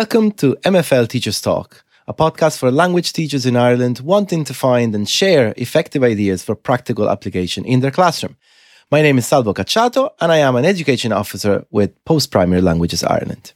Welcome to MFL Teachers Talk, a podcast for language teachers in Ireland wanting to find and share effective ideas for practical application in their classroom. My name is Salvo Cacciato, and I am an education officer with Post Primary Languages Ireland.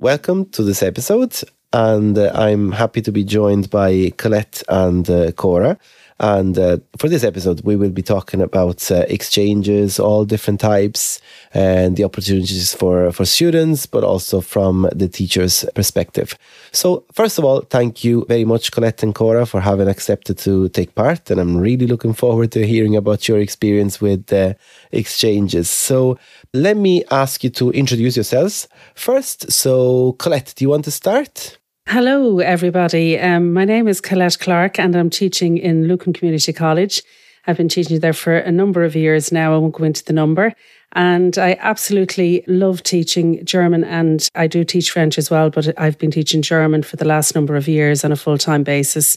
Welcome to this episode, and uh, I'm happy to be joined by Colette and uh, Cora. And uh, for this episode, we will be talking about uh, exchanges, all different types, and the opportunities for, for students, but also from the teacher's perspective. So, first of all, thank you very much, Colette and Cora, for having accepted to take part. And I'm really looking forward to hearing about your experience with uh, exchanges. So, let me ask you to introduce yourselves first. So, Colette, do you want to start? Hello, everybody. Um, my name is Colette Clark, and I'm teaching in Lucan Community College. I've been teaching there for a number of years now. I won't go into the number. And I absolutely love teaching German, and I do teach French as well, but I've been teaching German for the last number of years on a full time basis.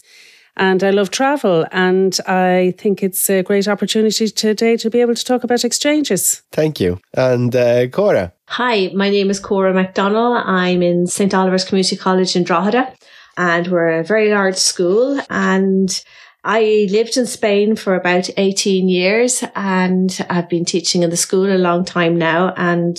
And I love travel, and I think it's a great opportunity today to be able to talk about exchanges. Thank you. And uh, Cora? Hi, my name is Cora McDonnell. I'm in St. Oliver's Community College in Drogheda, and we're a very large school. And I lived in Spain for about 18 years, and I've been teaching in the school a long time now. And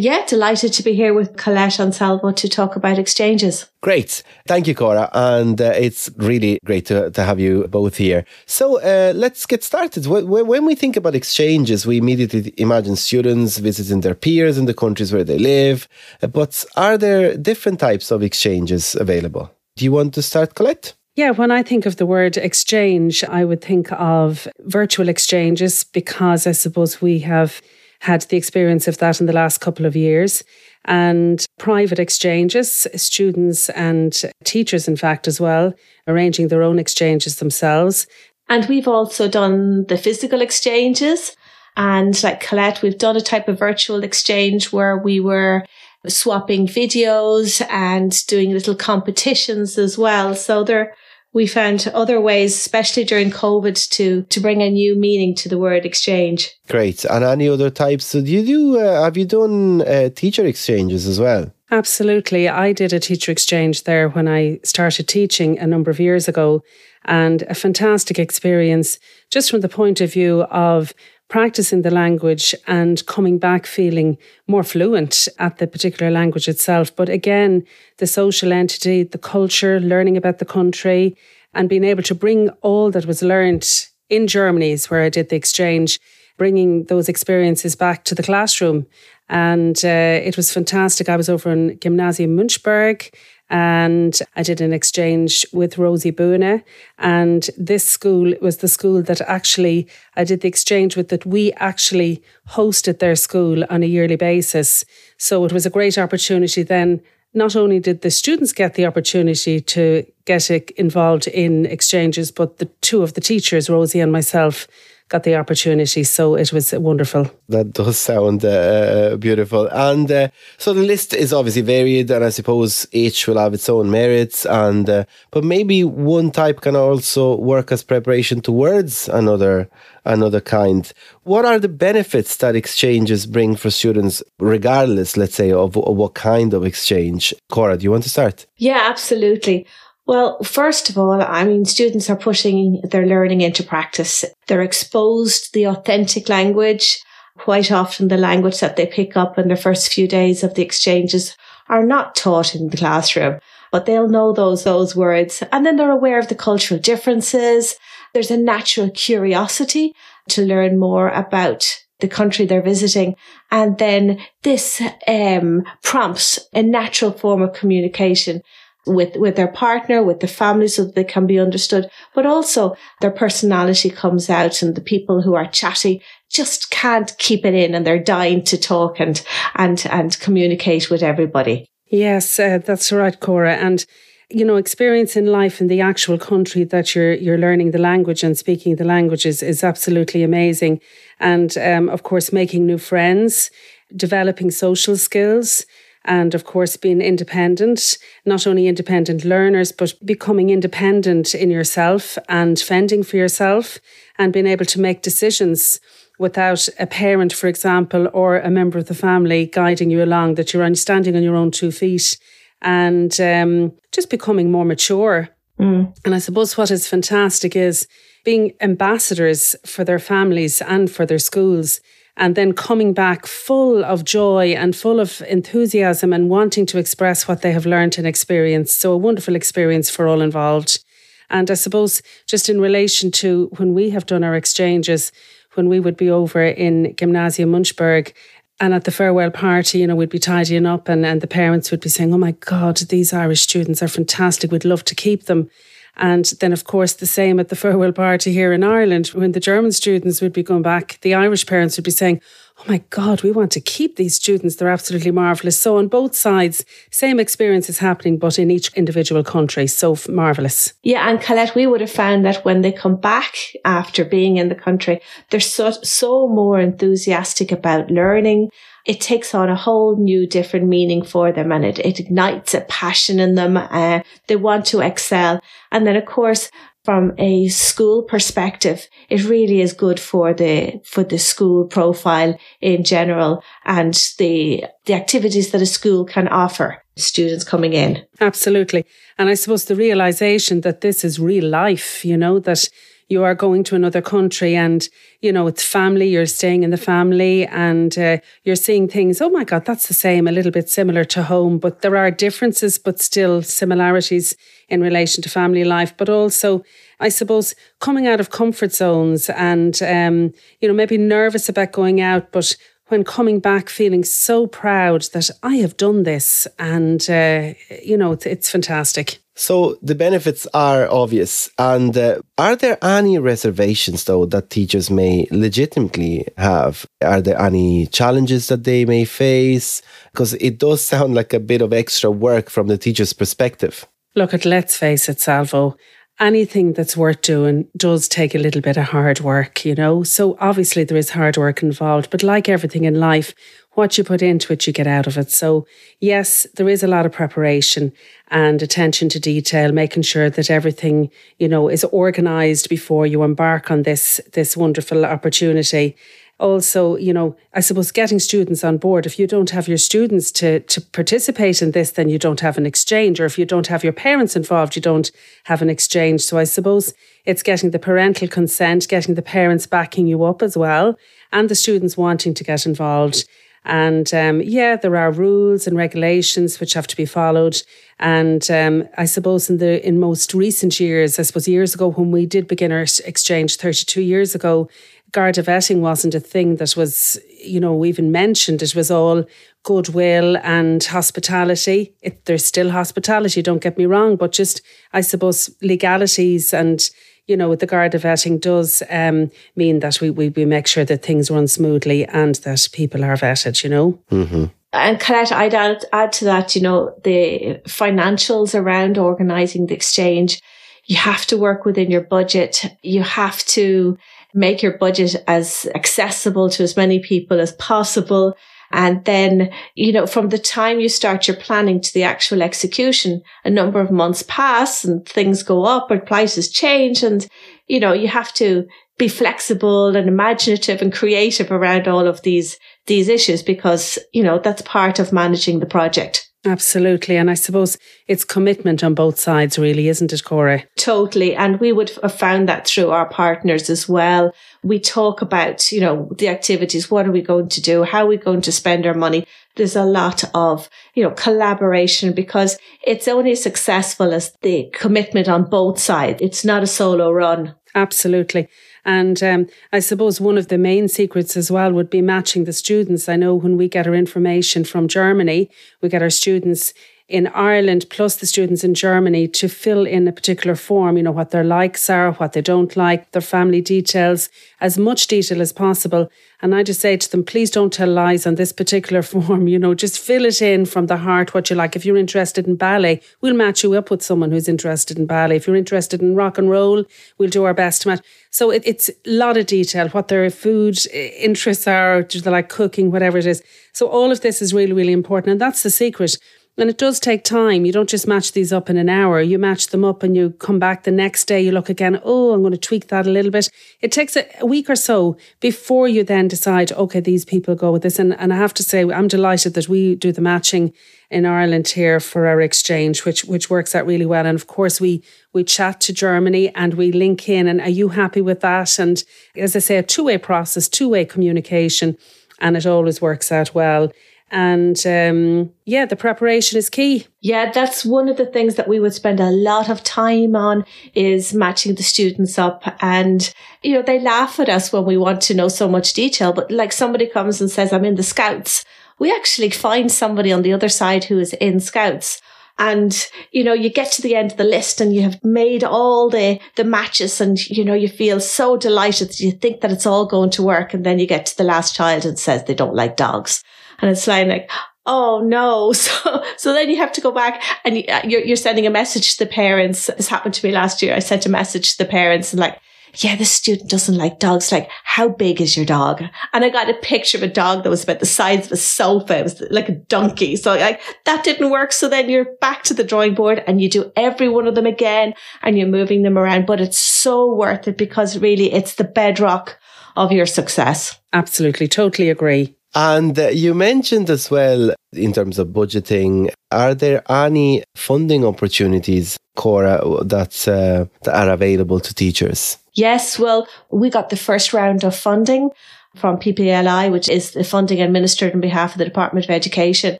yeah, delighted to be here with Colette and Salvo to talk about exchanges. Great. Thank you, Cora. And uh, it's really great to, to have you both here. So uh, let's get started. When we think about exchanges, we immediately imagine students visiting their peers in the countries where they live. But are there different types of exchanges available? Do you want to start, Colette? Yeah, when I think of the word exchange, I would think of virtual exchanges because I suppose we have had the experience of that in the last couple of years. And private exchanges, students and teachers, in fact, as well, arranging their own exchanges themselves. And we've also done the physical exchanges. And like Colette, we've done a type of virtual exchange where we were swapping videos and doing little competitions as well. So there we found other ways, especially during COVID, to to bring a new meaning to the word exchange. Great. And any other types? So do you do? Uh, have you done uh, teacher exchanges as well? Absolutely. I did a teacher exchange there when I started teaching a number of years ago, and a fantastic experience, just from the point of view of practicing the language and coming back feeling more fluent at the particular language itself. But again, the social entity, the culture, learning about the country, and being able to bring all that was learned in Germany is where I did the exchange, bringing those experiences back to the classroom. And uh, it was fantastic. I was over in Gymnasium Münchberg and I did an exchange with Rosie Boone. And this school was the school that actually I did the exchange with, that we actually hosted their school on a yearly basis. So it was a great opportunity then. Not only did the students get the opportunity to get involved in exchanges, but the two of the teachers, Rosie and myself, got the opportunity. So it was wonderful. That does sound uh, beautiful. And uh, so the list is obviously varied, and I suppose each will have its own merits. And uh, but maybe one type can also work as preparation towards another another kind. What are the benefits that exchanges bring for students, regardless, let's say, of, of what kind of exchange? Cora, do you want to start? Yeah, absolutely. Well, first of all, I mean, students are putting their learning into practice. They're exposed to the authentic language. Quite often the language that they pick up in the first few days of the exchanges are not taught in the classroom, but they'll know those, those words. And then they're aware of the cultural differences. There's a natural curiosity to learn more about the country they're visiting. And then this um, prompts a natural form of communication with, with their partner, with the family so that they can be understood, but also their personality comes out and the people who are chatty just can't keep it in and they're dying to talk and, and, and communicate with everybody. Yes, uh, that's right, Cora. And you know, experience in life in the actual country that you're you're learning the language and speaking the language is, is absolutely amazing. And um, of course, making new friends, developing social skills, and of course being independent not only independent learners but becoming independent in yourself and fending for yourself and being able to make decisions without a parent, for example, or a member of the family guiding you along, that you're standing on your own two feet and um, just becoming more mature. Mm. And I suppose what is fantastic is being ambassadors for their families and for their schools and then coming back full of joy and full of enthusiasm and wanting to express what they have learned and experienced. So, a wonderful experience for all involved. And I suppose, just in relation to when we have done our exchanges, when we would be over in Gymnasium Münchberg and at the farewell party, you know, we'd be tidying up and, and the parents would be saying, Oh my God, these Irish students are fantastic. We'd love to keep them. And then, of course, the same at the farewell party here in Ireland, when the German students would be going back, the Irish parents would be saying, Oh my God, we want to keep these students. They're absolutely marvellous. So, on both sides, same experience is happening, but in each individual country. So marvellous. Yeah. And Colette, we would have found that when they come back after being in the country, they're so, so more enthusiastic about learning it takes on a whole new different meaning for them and it, it ignites a passion in them. Uh, they want to excel. And then of course, from a school perspective, it really is good for the, for the school profile in general and the, the activities that a school can offer students coming in. Absolutely. And I suppose the realization that this is real life, you know, that you are going to another country and, you know, it's family, you're staying in the family and uh, you're seeing things, oh my God, that's the same, a little bit similar to home, but there are differences, but still similarities in relation to family life. But also, I suppose, coming out of comfort zones and, um, you know, maybe nervous about going out, but when coming back feeling so proud that I have done this and, uh, you know, it's, it's fantastic. So the benefits are obvious. And uh, are there any reservations, though, that teachers may legitimately have? Are there any challenges that they may face? Because it does sound like a bit of extra work from the teacher's perspective. Look, at let's face it, Salvo. Anything that's worth doing does take a little bit of hard work, you know? So obviously there is hard work involved, but like everything in life, what you put into it, you get out of it. So, yes, there is a lot of preparation and attention to detail, making sure that everything, you know, is organized before you embark on this, this wonderful opportunity. Also, you know, I suppose getting students on board. If you don't have your students to, to participate in this, then you don't have an exchange. Or if you don't have your parents involved, you don't have an exchange. So I suppose it's getting the parental consent, getting the parents backing you up as well, and the students wanting to get involved. And um, yeah, there are rules and regulations which have to be followed. And um, I suppose in the in most recent years, I suppose years ago when we did begin our exchange 32 years ago, Garda vetting wasn't a thing that was, you know, even mentioned. It was all goodwill and hospitality. It, there's still hospitality, don't get me wrong, but just, I suppose, legalities and you know, with the Garda vetting does um, mean that we, we, we make sure that things run smoothly and that people are vetted, you know. Mm-hmm. And Colette, I'd add, add to that, you know, the financials around organising the exchange. You have to work within your budget. You have to make your budget as accessible to as many people as possible. And then, you know, from the time you start your planning to the actual execution, a number of months pass and things go up and prices change. And, you know, you have to be flexible and imaginative and creative around all of these, these issues because, you know, that's part of managing the project. Absolutely. And I suppose it's commitment on both sides, really, isn't it, Cora? Totally. And we would have found that through our partners as well. We talk about, you know, the activities. What are we going to do? How are we going to spend our money? There's a lot of, you know, collaboration because it's only successful as the commitment on both sides. It's not a solo run. Absolutely. And um, I suppose one of the main secrets as well would be matching the students. I know when we get our information from Germany, we get our students in Ireland plus the students in Germany to fill in a particular form, you know, what their likes are, what they don't like, their family details, as much detail as possible. And I just say to them, please don't tell lies on this particular form, you know, just fill it in from the heart what you like. If you're interested in ballet, we'll match you up with someone who's interested in ballet. If you're interested in rock and roll, we'll do our best to match. So it, it's a lot of detail, what their food eh, interests are, do they like cooking, whatever it is. So all of this is really, really important. And that's the secret And it does take time. You don't just match these up in an hour. You match them up and you come back the next day, you look again, oh, I'm going to tweak that a little bit. It takes a, week or so before you then decide, okay, these people go with this. And, and I have to say, I'm delighted that we do the matching in Ireland here for our exchange, which which works out really well. And of course, we we chat to Germany and we link in. And are you happy with that? And as I say, a two way process, two way communication, and it always works out well. And um, yeah, the preparation is key. Yeah, that's one of the things that we would spend a lot of time on is matching the students up. And, you know, they laugh at us when we want to know so much detail, but like somebody comes and says, I'm in the scouts. We actually find somebody on the other side who is in scouts. And, you know, you get to the end of the list and you have made all the, the matches and, you know, you feel so delighted that you think that it's all going to work. And then you get to the last child and says they don't like dogs. And it's like, oh no. So, so then you have to go back and uh, you're, you're sending a message to the parents. This happened to me last year. I sent a message to the parents and like, yeah, this student doesn't like dogs. Like, how big is your dog? And I got a picture of a dog that was about the size of a sofa. It was like a donkey. So like that didn't work. So then you're back to the drawing board and you do every one of them again and you're moving them around. But it's so worth it because really it's the bedrock of your success. Absolutely. Totally agree. And you mentioned as well, in terms of budgeting, are there any funding opportunities, Cora, that, uh, that are available to teachers? Yes, well, we got the first round of funding from PPLI, which is the funding administered on behalf of the Department of Education.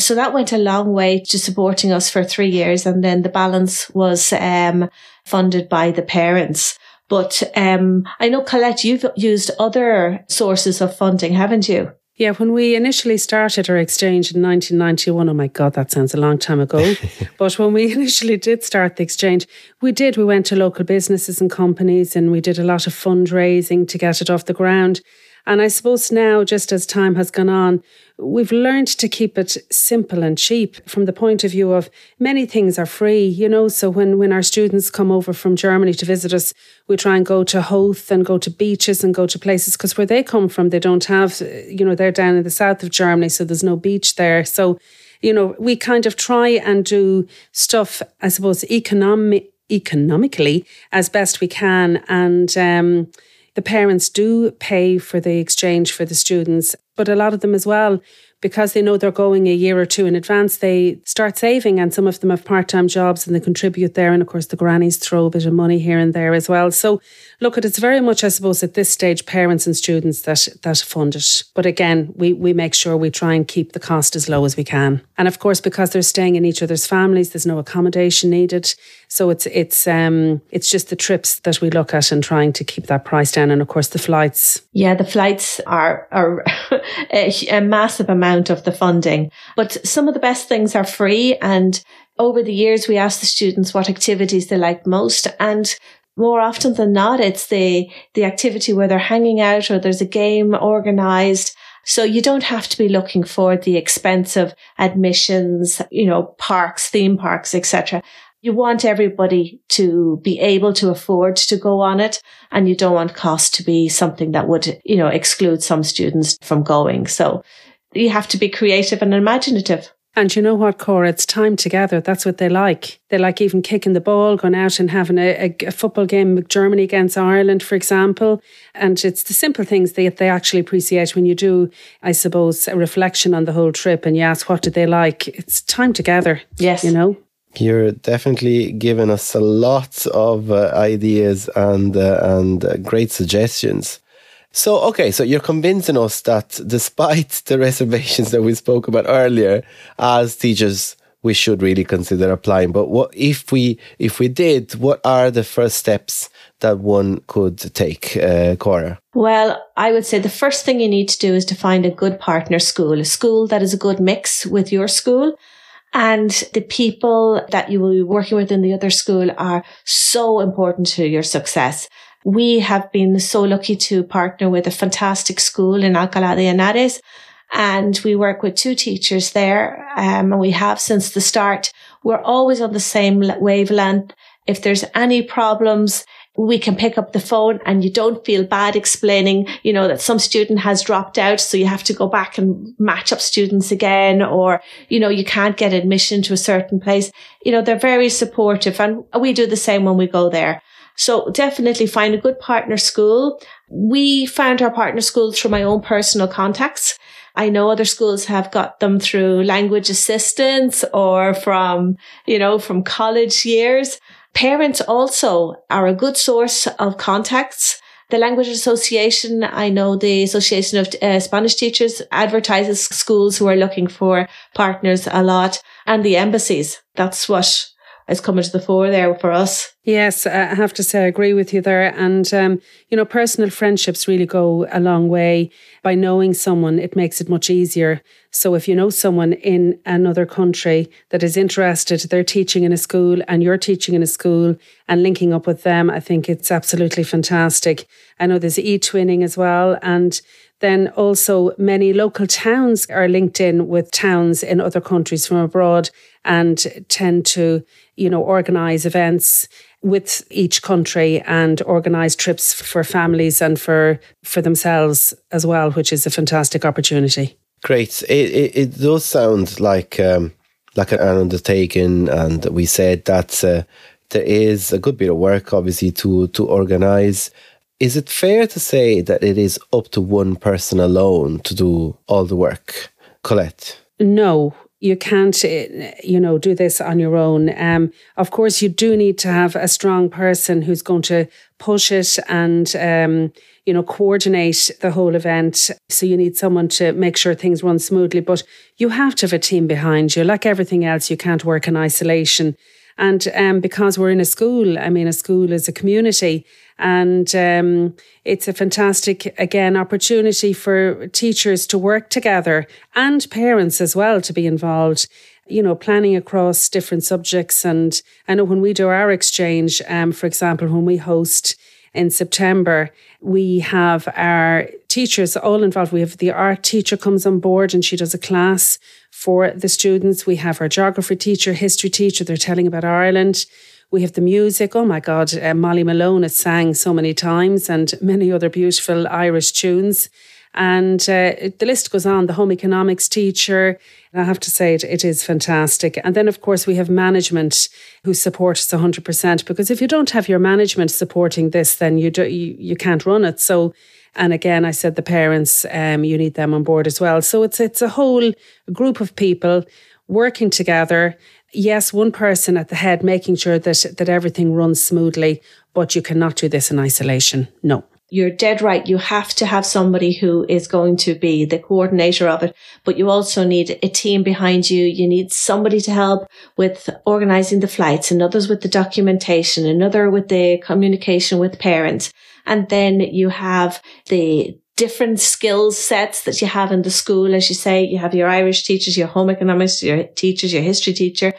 So that went a long way to supporting us for three years. And then the balance was um, funded by the parents. But um, I know, Colette, you've used other sources of funding, haven't you? Yeah, when we initially started our exchange in 1991, oh my God, that sounds a long time ago. but when we initially did start the exchange, we did. We went to local businesses and companies and we did a lot of fundraising to get it off the ground. And I suppose now, just as time has gone on, we've learned to keep it simple and cheap from the point of view of many things are free, you know. So when, when our students come over from Germany to visit us, we try and go to Howth and go to beaches and go to places because where they come from, they don't have, you know, they're down in the south of Germany, so there's no beach there. So, you know, we kind of try and do stuff, I suppose, economic, economically as best we can. And, um, the parents do pay for the exchange for the students, but a lot of them as well because they know they're going a year or two in advance, they start saving, and some of them have part time jobs and they contribute there. And of course, the grannies throw a bit of money here and there as well. So, look, it's very much, I suppose, at this stage, parents and students that that fund it. But again, we we make sure we try and keep the cost as low as we can. And of course, because they're staying in each other's families, there's no accommodation needed. So it's it's um it's just the trips that we look at and trying to keep that price down. And of course, the flights. Yeah, the flights are are a, a massive amount of the funding. But some of the best things are free. And over the years, we ask the students what activities they like most. And more often than not, it's the, the activity where they're hanging out or there's a game organized. So you don't have to be looking for the expensive admissions, you know, parks, theme parks, etc. You want everybody to be able to afford to go on it and you don't want cost to be something that would, you know, exclude some students from going. So you have to be creative and imaginative. And you know what, Cora? It's time together. That's what they like. They like even kicking the ball, going out and having a, a, a football game with Germany against Ireland, for example. And it's the simple things that they actually appreciate when you do, I suppose, a reflection on the whole trip and you ask, what did they like? It's time together. Yes. You know? You're definitely giving us a lot of uh, ideas and uh, and uh, great suggestions. So, okay, so you're convincing us that despite the reservations that we spoke about earlier, as teachers, we should really consider applying. But what if we if we did? What are the first steps that one could take, uh, Cora? Well, I would say the first thing you need to do is to find a good partner school, a school that is a good mix with your school. And the people that you will be working with in the other school are so important to your success. We have been so lucky to partner with a fantastic school in Alcalá de Henares. And we work with two teachers there. Um, and we have since the start. We're always on the same wavelength. If there's any problems, we can pick up the phone and you don't feel bad explaining, you know, that some student has dropped out. So you have to go back and match up students again, or, you know, you can't get admission to a certain place. You know, they're very supportive and we do the same when we go there. So definitely find a good partner school. We found our partner school through my own personal contacts. I know other schools have got them through language assistance or from, you know, from college years. Parents also are a good source of contacts. The Language Association, I know the Association of uh, Spanish Teachers advertises schools who are looking for partners a lot and the embassies. That's what is coming to the fore there for us. Yes, I have to say I agree with you there. And, um, you know, personal friendships really go a long way. By knowing someone, it makes it much easier. So if you know someone in another country that is interested, they're teaching in a school and you're teaching in a school and linking up with them, I think it's absolutely fantastic. I know there's eTwinning as well. And then also many local towns are linked in with towns in other countries from abroad and tend to, you know, organize events with each country and organize trips for families and for for themselves as well, which is a fantastic opportunity. Great. It it, it does sound like um, like an undertaking, and we said that uh, there is a good bit of work, obviously, to to organize. Is it fair to say that it is up to one person alone to do all the work, Colette? No, you can't, eh, you know, do this on your own. Um, of course, you do need to have a strong person who's going to push it and, um, you know, coordinate the whole event. So you need someone to make sure things run smoothly. But you have to have a team behind you. Like everything else, you can't work in isolation. And um, because we're in a school, I mean, a school is a community. And um, it's a fantastic, again, opportunity for teachers to work together and parents as well to be involved you know, planning across different subjects. And I know when we do our exchange, um, for example, when we host in September, we have our teachers all involved. We have the art teacher comes on board and she does a class for the students. We have our geography teacher, history teacher, they're telling about Ireland. We have the music. Oh my God, uh, Molly Malone has sang so many times and many other beautiful Irish tunes. And uh, the list goes on. The home economics teacher, I have to say it, it is fantastic. And then, of course, we have management who support us 100%. Because if you don't have your management supporting this, then you, do, you, you can't run it. So, and again, I said the parents, um, you need them on board as well. So it's it's a whole group of people working together yes, one person at the head making sure that that everything runs smoothly, but you cannot do this in isolation. No. You're dead right. You have to have somebody who is going to be the coordinator of it, but you also need a team behind you. You need somebody to help with organizing the flights, and others with the documentation, another with the communication with parents. And then you have the different skill sets that you have in the school. As you say, you have your Irish teachers, your home economics, your teachers, your history teacher.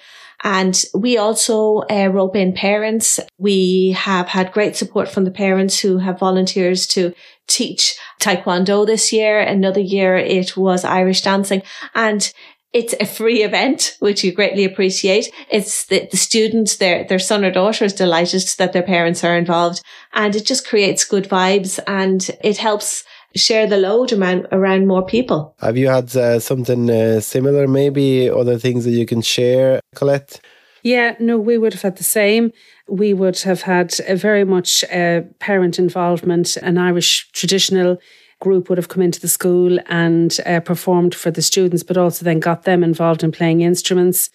And we also uh, rope in parents. We have had great support from the parents who have volunteers to teach Taekwondo this year. Another year it was Irish dancing and it's a free event, which you greatly appreciate. It's the, the students, their, their son or daughter is delighted that their parents are involved and it just creates good vibes and it helps share the load around, around more people. Have you had uh, something uh, similar, maybe other things that you can share, Colette? Yeah, no, we would have had the same. We would have had a very much uh, parent involvement. An Irish traditional group would have come into the school and uh, performed for the students, but also then got them involved in playing instruments.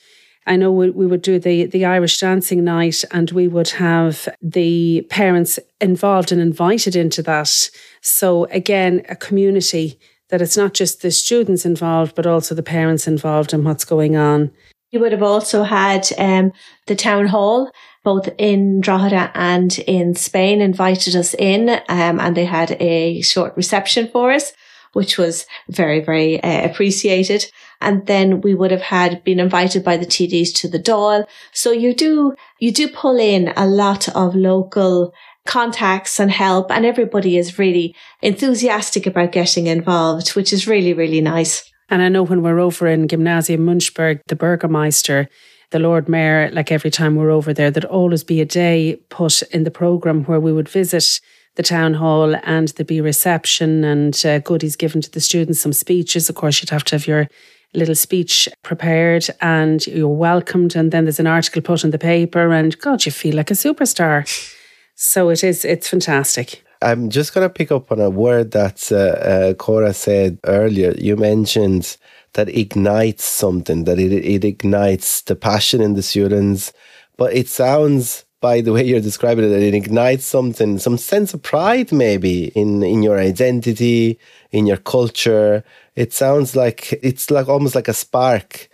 I know we, we would do the, the Irish dancing night and we would have the parents involved and invited into that. So, again, a community that it's not just the students involved, but also the parents involved in what's going on. You would have also had um, the town hall, both in Drogheda and in Spain, invited us in, um, and they had a short reception for us, which was very, very uh, appreciated. And then we would have had been invited by the TDs to the Dáil. So you do, you do pull in a lot of local contacts and help and everybody is really enthusiastic about getting involved, which is really, really nice. And I know when we're over in Gymnasium Münchberg, the Burgermeister the Lord Mayor, like every time we're over there, there'd always be a day put in the programme where we would visit the town hall and there'd be reception and uh, goodies given to the students, some speeches. Of course, you'd have to have your little speech prepared and you're welcomed. And then there's an article put in the paper, and God, you feel like a superstar. So it is, it's fantastic. I'm just going to pick up on a word that uh, uh, Cora said earlier. You mentioned that ignites something, that it, it ignites the passion in the students. But it sounds, by the way you're describing it, that it ignites something, some sense of pride maybe in, in your identity, in your culture. It sounds like it's like almost like a spark.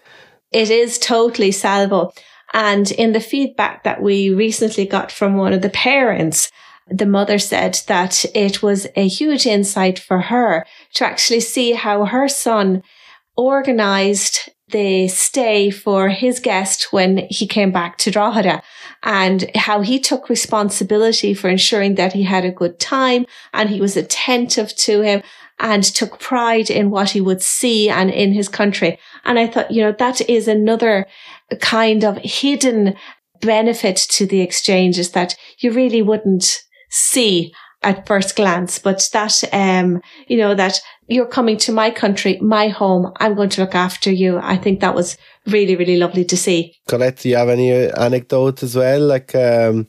It is totally Salvo. And in the feedback that we recently got from one of the parents, the mother said that it was a huge insight for her to actually see how her son organized the stay for his guest when he came back to Drogheda and how he took responsibility for ensuring that he had a good time and he was attentive to him and took pride in what he would see and in his country. And I thought, you know, that is another kind of hidden benefit to the exchanges that you really wouldn't see at first glance, but that, um, you know, that you're coming to my country, my home. I'm going to look after you. I think that was really, really lovely to see. Colette, do you have any anecdote as well, like um,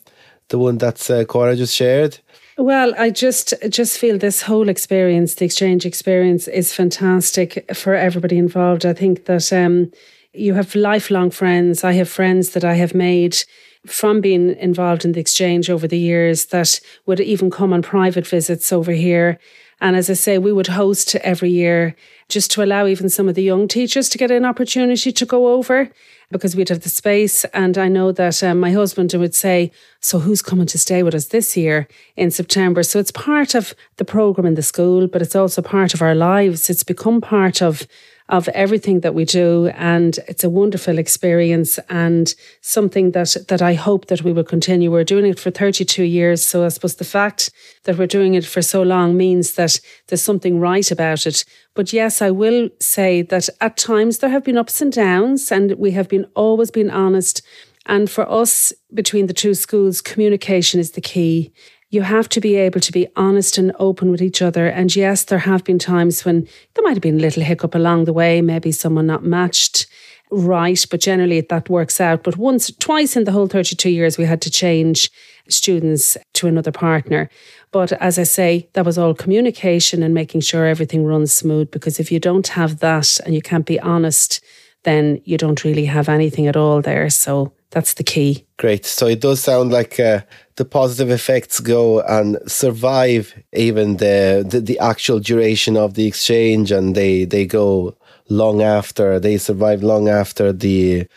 the one that uh, Cora just shared? Well, I just just feel this whole experience, the exchange experience, is fantastic for everybody involved. I think that um, you have lifelong friends. I have friends that I have made from being involved in the exchange over the years that would even come on private visits over here. And as I say, we would host every year just to allow even some of the young teachers to get an opportunity to go over because we'd have the space. And I know that um, my husband would say, So who's coming to stay with us this year in September? So it's part of the programme in the school, but it's also part of our lives. It's become part of of everything that we do. And it's a wonderful experience and something that, that I hope that we will continue. We're doing it for 32 years. So I suppose the fact that we're doing it for so long means that there's something right about it. But yes, I will say that at times there have been ups and downs and we have been always been honest. And for us, between the two schools, communication is the key you have to be able to be honest and open with each other. And yes, there have been times when there might have been a little hiccup along the way, maybe someone not matched right, but generally that works out. But once, twice in the whole 32 years, we had to change students to another partner. But as I say, that was all communication and making sure everything runs smooth. Because if you don't have that and you can't be honest, then you don't really have anything at all there. So that's the key. Great. So it does sound like uh, the positive effects go and survive even the, the, the actual duration of the exchange, and they they go long after they survive long after the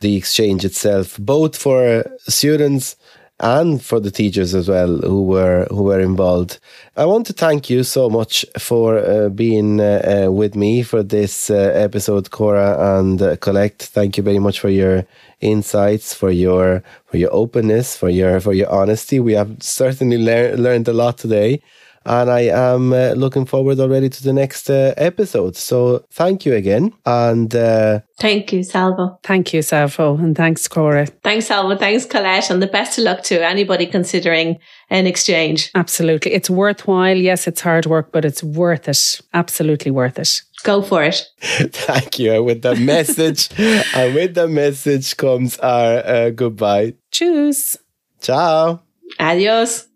the exchange itself, both for students and for the teachers as well who were who were involved. I want to thank you so much for uh, being uh, uh, with me for this uh, episode, Cora and uh, Colette. Thank you very much for your insights, for your for your openness, for your for your honesty. We have certainly lear- learned a lot today and I am uh, looking forward already to the next uh, episode. So thank you again, and uh, thank you, Salvo. Thank you, Salvo, and thanks, Cora. Thanks, Salvo. Thanks, Colette, and the best of luck to anybody considering an exchange. Absolutely, it's worthwhile. Yes, it's hard work, but it's worth it. Absolutely worth it. Go for it. Thank you. And with the message, and with the message comes our uh, goodbye. Tschüss. Ciao. Adios.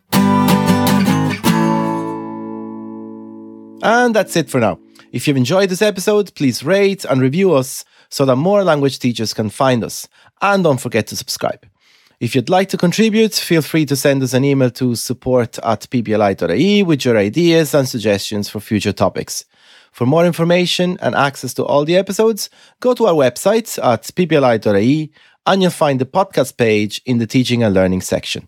And that's it for now. If you've enjoyed this episode, please rate and review us so that more language teachers can find us. And don't forget to subscribe. If you'd like to contribute, feel free to send us an email to support at ppli.ie with your ideas and suggestions for future topics. For more information and access to all the episodes, go to our website at ppli.ie and you'll find the podcast page in the teaching and learning section.